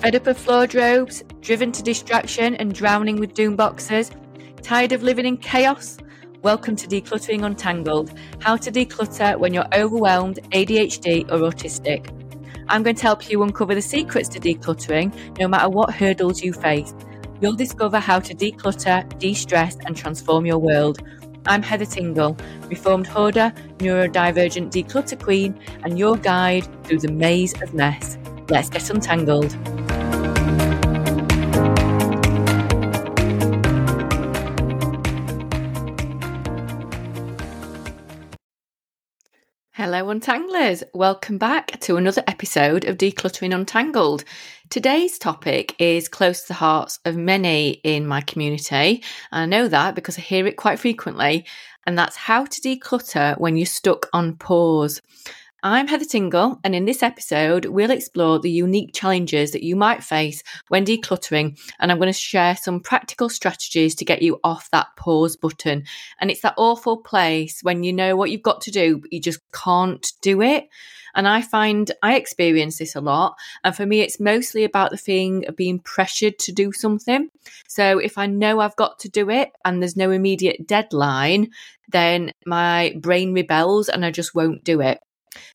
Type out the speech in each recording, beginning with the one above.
Fed up of floor robes, driven to distraction and drowning with doom boxes? Tired of living in chaos? Welcome to Decluttering Untangled How to Declutter When You're Overwhelmed, ADHD, or Autistic. I'm going to help you uncover the secrets to decluttering no matter what hurdles you face. You'll discover how to declutter, de stress, and transform your world. I'm Heather Tingle, reformed hoarder, neurodivergent declutter queen, and your guide through the maze of mess. Let's get untangled. Hello, Untanglers. Welcome back to another episode of Decluttering Untangled. Today's topic is close to the hearts of many in my community. I know that because I hear it quite frequently, and that's how to declutter when you're stuck on pause. I'm Heather Tingle, and in this episode, we'll explore the unique challenges that you might face when decluttering. And I'm going to share some practical strategies to get you off that pause button. And it's that awful place when you know what you've got to do, but you just can't do it. And I find I experience this a lot. And for me, it's mostly about the feeling of being pressured to do something. So if I know I've got to do it and there's no immediate deadline, then my brain rebels and I just won't do it.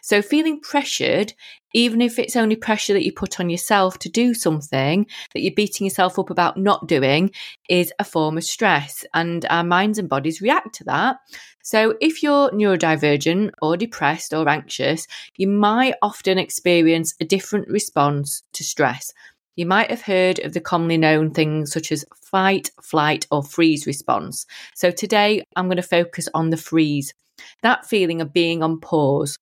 So, feeling pressured, even if it's only pressure that you put on yourself to do something that you're beating yourself up about not doing, is a form of stress. And our minds and bodies react to that. So, if you're neurodivergent or depressed or anxious, you might often experience a different response to stress. You might have heard of the commonly known things such as fight, flight, or freeze response. So, today I'm going to focus on the freeze that feeling of being on pause.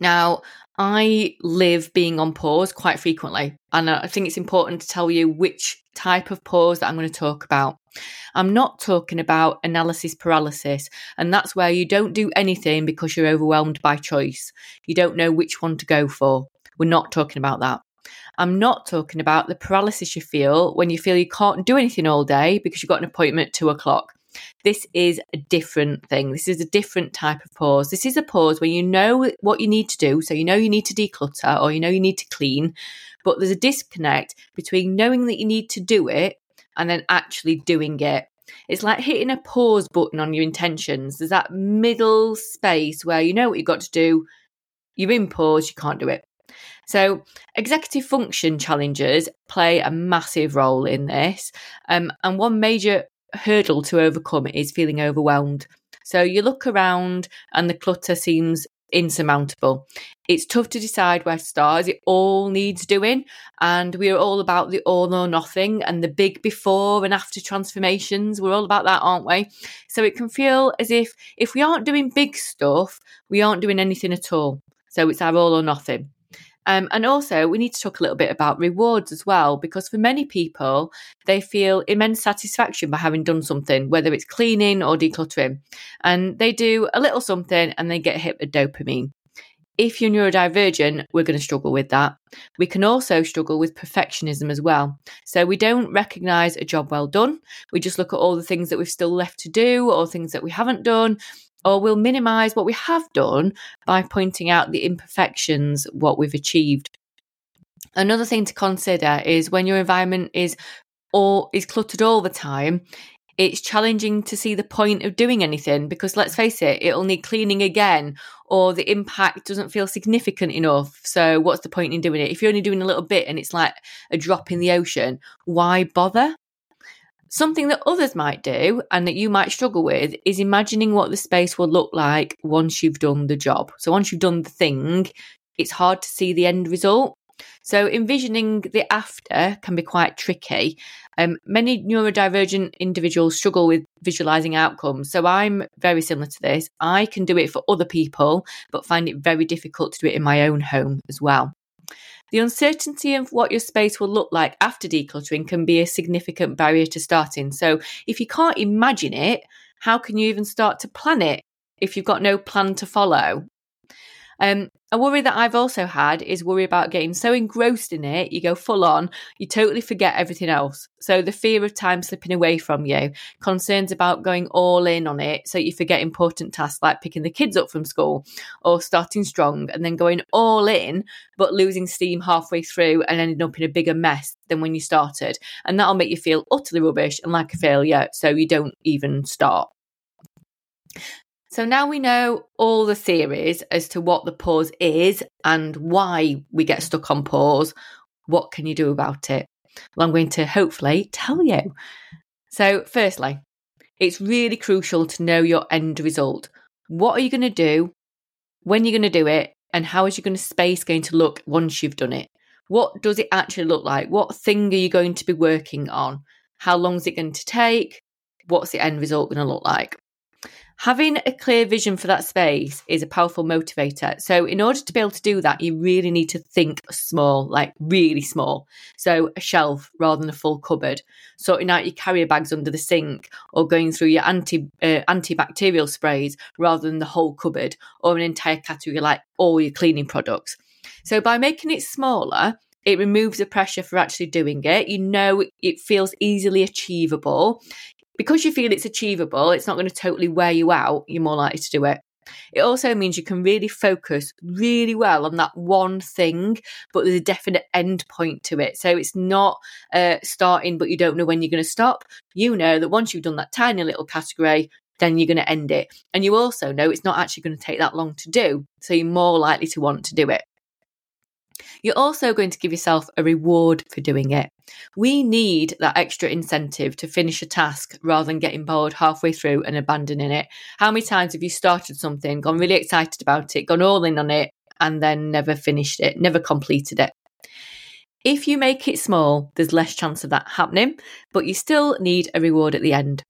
Now, I live being on pause quite frequently, and uh, I think it's important to tell you which type of pause that I'm going to talk about. I'm not talking about analysis paralysis, and that's where you don't do anything because you're overwhelmed by choice. You don't know which one to go for. We're not talking about that. I'm not talking about the paralysis you feel when you feel you can't do anything all day because you've got an appointment at two o'clock. This is a different thing. This is a different type of pause. This is a pause where you know what you need to do. So you know you need to declutter or you know you need to clean, but there's a disconnect between knowing that you need to do it and then actually doing it. It's like hitting a pause button on your intentions. There's that middle space where you know what you've got to do, you're in pause, you can't do it. So, executive function challenges play a massive role in this. Um, and one major hurdle to overcome is feeling overwhelmed. So you look around and the clutter seems insurmountable. It's tough to decide where to start. It all needs doing, and we're all about the all or nothing and the big before and after transformations. We're all about that, aren't we? So it can feel as if if we aren't doing big stuff, we aren't doing anything at all. So it's our all or nothing. Um, and also, we need to talk a little bit about rewards as well, because for many people, they feel immense satisfaction by having done something, whether it's cleaning or decluttering. And they do a little something and they get hit with dopamine. If you're neurodivergent, we're going to struggle with that. We can also struggle with perfectionism as well. So we don't recognize a job well done. We just look at all the things that we've still left to do or things that we haven't done or we'll minimize what we have done by pointing out the imperfections, what we've achieved. Another thing to consider is when your environment is all is cluttered all the time, it's challenging to see the point of doing anything because let's face it, it'll need cleaning again or the impact doesn't feel significant enough. So what's the point in doing it? If you're only doing a little bit and it's like a drop in the ocean, why bother? Something that others might do and that you might struggle with is imagining what the space will look like once you've done the job. So once you've done the thing, it's hard to see the end result. So envisioning the after can be quite tricky. Um, many neurodivergent individuals struggle with visualizing outcomes. So I'm very similar to this. I can do it for other people, but find it very difficult to do it in my own home as well. The uncertainty of what your space will look like after decluttering can be a significant barrier to starting. So, if you can't imagine it, how can you even start to plan it if you've got no plan to follow? Um, a worry that I've also had is worry about getting so engrossed in it, you go full on, you totally forget everything else. So the fear of time slipping away from you, concerns about going all in on it, so you forget important tasks like picking the kids up from school or starting strong and then going all in, but losing steam halfway through and ending up in a bigger mess than when you started. And that'll make you feel utterly rubbish and like a failure, so you don't even start. So now we know all the theories as to what the pause is and why we get stuck on pause. What can you do about it? Well, I'm going to hopefully tell you. So, firstly, it's really crucial to know your end result. What are you going to do? When you're going to do it? And how is your going to space going to look once you've done it? What does it actually look like? What thing are you going to be working on? How long is it going to take? What's the end result going to look like? Having a clear vision for that space is a powerful motivator. So, in order to be able to do that, you really need to think small, like really small. So, a shelf rather than a full cupboard, sorting out your carrier bags under the sink, or going through your anti uh, antibacterial sprays rather than the whole cupboard, or an entire category like all your cleaning products. So, by making it smaller, it removes the pressure for actually doing it. You know, it feels easily achievable because you feel it's achievable, it's not going to totally wear you out, you're more likely to do it. It also means you can really focus really well on that one thing, but there's a definite end point to it. So it's not uh, starting, but you don't know when you're going to stop. You know that once you've done that tiny little category, then you're going to end it. And you also know it's not actually going to take that long to do. So you're more likely to want to do it. You're also going to give yourself a reward for doing it. We need that extra incentive to finish a task rather than getting bored halfway through and abandoning it. How many times have you started something, gone really excited about it, gone all in on it, and then never finished it, never completed it? If you make it small, there's less chance of that happening, but you still need a reward at the end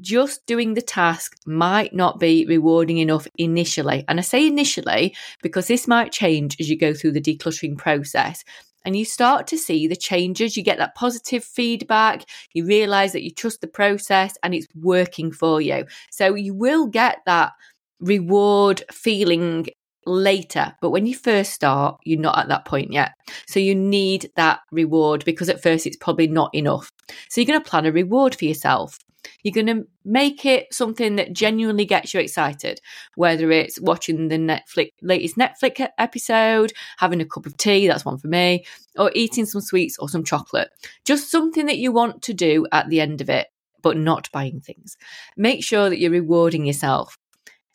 just doing the task might not be rewarding enough initially. And I say initially because this might change as you go through the decluttering process. And you start to see the changes, you get that positive feedback, you realize that you trust the process and it's working for you. So you will get that reward feeling later. But when you first start, you're not at that point yet. So you need that reward because at first it's probably not enough. So you're going to plan a reward for yourself. You're going to make it something that genuinely gets you excited, whether it's watching the Netflix latest Netflix episode, having a cup of tea, that's one for me, or eating some sweets or some chocolate. Just something that you want to do at the end of it, but not buying things. Make sure that you're rewarding yourself.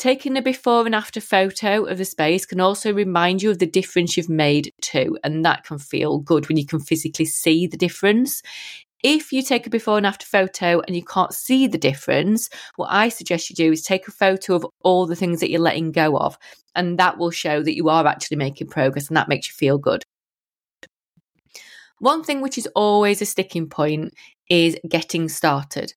Taking a before and after photo of the space can also remind you of the difference you've made too, and that can feel good when you can physically see the difference. If you take a before and after photo and you can't see the difference, what I suggest you do is take a photo of all the things that you're letting go of, and that will show that you are actually making progress and that makes you feel good. One thing which is always a sticking point is getting started.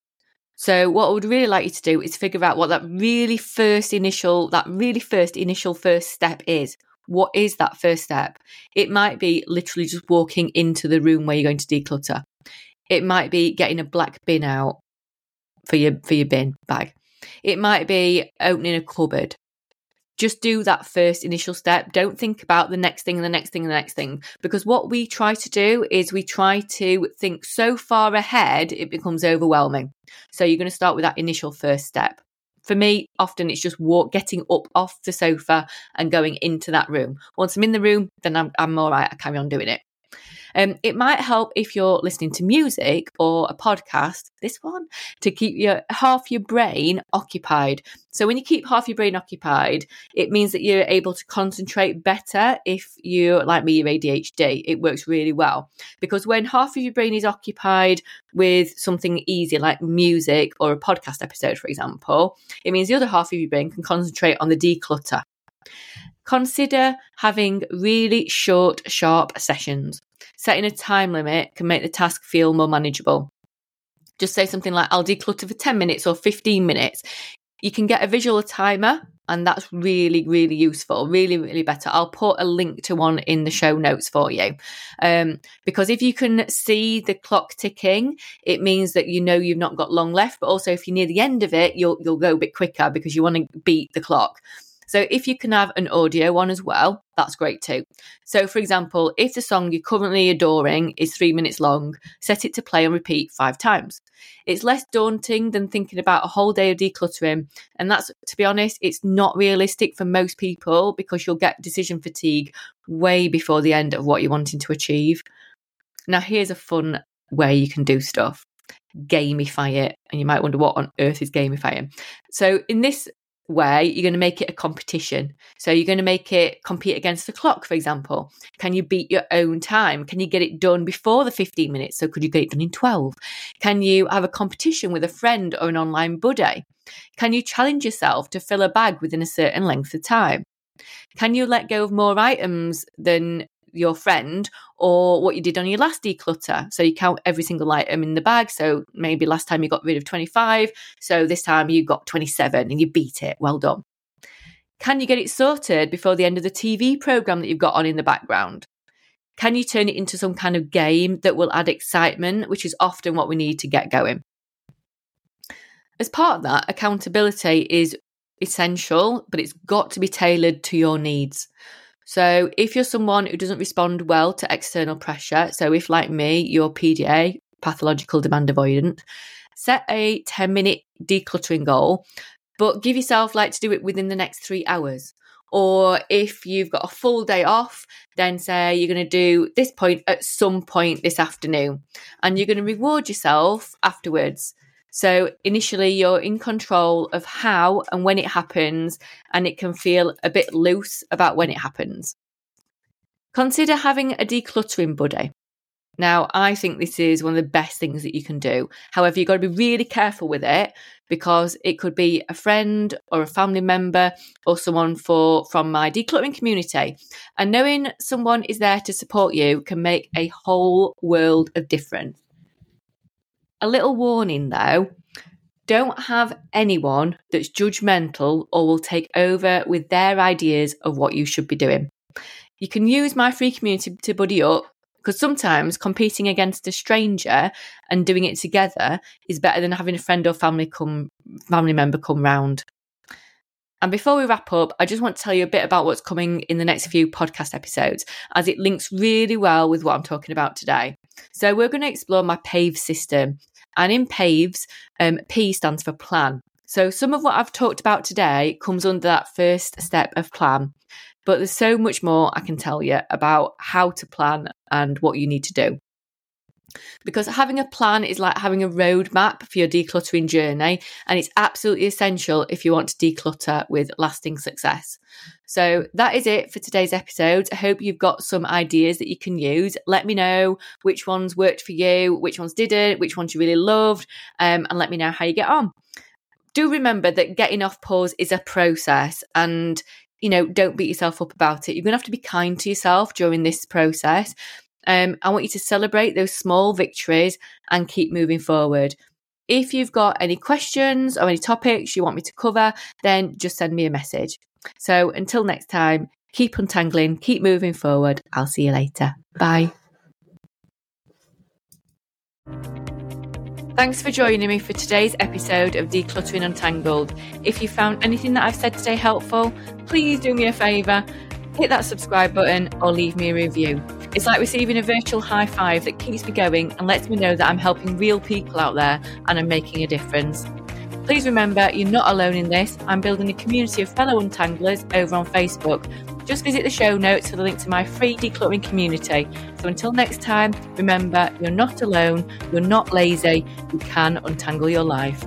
So what I would really like you to do is figure out what that really first initial, that really first initial first step is. What is that first step? It might be literally just walking into the room where you're going to declutter. It might be getting a black bin out for your for your bin bag. It might be opening a cupboard. Just do that first initial step. Don't think about the next thing and the next thing and the next thing. Because what we try to do is we try to think so far ahead, it becomes overwhelming. So you're going to start with that initial first step. For me, often it's just walk, getting up off the sofa and going into that room. Once I'm in the room, then I'm, I'm all right. I carry on doing it. Um, it might help if you're listening to music or a podcast, this one, to keep your half your brain occupied. So when you keep half your brain occupied, it means that you're able to concentrate better if you like me, your ADHD. It works really well. Because when half of your brain is occupied with something easy like music or a podcast episode, for example, it means the other half of your brain can concentrate on the declutter. Consider having really short, sharp sessions. Setting a time limit can make the task feel more manageable. Just say something like, I'll declutter for 10 minutes or 15 minutes. You can get a visual timer, and that's really, really useful, really, really better. I'll put a link to one in the show notes for you. Um, because if you can see the clock ticking, it means that you know you've not got long left. But also, if you're near the end of it, you'll, you'll go a bit quicker because you want to beat the clock. So if you can have an audio one as well, that's great too. So, for example, if the song you're currently adoring is three minutes long, set it to play and repeat five times. It's less daunting than thinking about a whole day of decluttering. And that's, to be honest, it's not realistic for most people because you'll get decision fatigue way before the end of what you're wanting to achieve. Now, here's a fun way you can do stuff gamify it. And you might wonder what on earth is gamifying. So, in this way, you're going to make it a competition. So you're going to make it compete against the clock, for example. Can you beat your own time? Can you get it done before the 15 minutes? So could you get it done in 12? Can you have a competition with a friend or an online buddy? Can you challenge yourself to fill a bag within a certain length of time? Can you let go of more items than your friend or what you did on your last declutter. So you count every single item in the bag. So maybe last time you got rid of 25. So this time you got 27 and you beat it. Well done. Can you get it sorted before the end of the TV program that you've got on in the background? Can you turn it into some kind of game that will add excitement, which is often what we need to get going? As part of that, accountability is essential, but it's got to be tailored to your needs. So, if you're someone who doesn't respond well to external pressure, so if like me, you're PDA, pathological demand avoidant, set a 10 minute decluttering goal, but give yourself like to do it within the next three hours. Or if you've got a full day off, then say you're going to do this point at some point this afternoon and you're going to reward yourself afterwards. So initially, you're in control of how and when it happens, and it can feel a bit loose about when it happens. Consider having a decluttering buddy. Now, I think this is one of the best things that you can do. However, you've got to be really careful with it because it could be a friend or a family member or someone for from my decluttering community. And knowing someone is there to support you can make a whole world of difference. A little warning though don't have anyone that's judgmental or will take over with their ideas of what you should be doing. You can use my free community to buddy up because sometimes competing against a stranger and doing it together is better than having a friend or family come family member come round. And before we wrap up, I just want to tell you a bit about what's coming in the next few podcast episodes, as it links really well with what I'm talking about today. So, we're going to explore my PAVE system and in PAVES, um, P stands for plan. So some of what I've talked about today comes under that first step of plan. But there's so much more I can tell you about how to plan and what you need to do. Because having a plan is like having a roadmap for your decluttering journey, and it's absolutely essential if you want to declutter with lasting success. So that is it for today's episode. I hope you've got some ideas that you can use. Let me know which ones worked for you, which ones didn't, which ones you really loved, um, and let me know how you get on. Do remember that getting off pause is a process and you know, don't beat yourself up about it. You're going to have to be kind to yourself during this process. Um, I want you to celebrate those small victories and keep moving forward. If you've got any questions or any topics you want me to cover, then just send me a message. So until next time, keep untangling, keep moving forward. I'll see you later. Bye. Thanks for joining me for today's episode of Decluttering Untangled. If you found anything that I've said today helpful, please do me a favour hit that subscribe button or leave me a review. It's like receiving a virtual high five that keeps me going and lets me know that I'm helping real people out there and I'm making a difference. Please remember, you're not alone in this. I'm building a community of fellow untanglers over on Facebook. Just visit the show notes for the link to my free decluttering community. So until next time, remember, you're not alone, you're not lazy, you can untangle your life.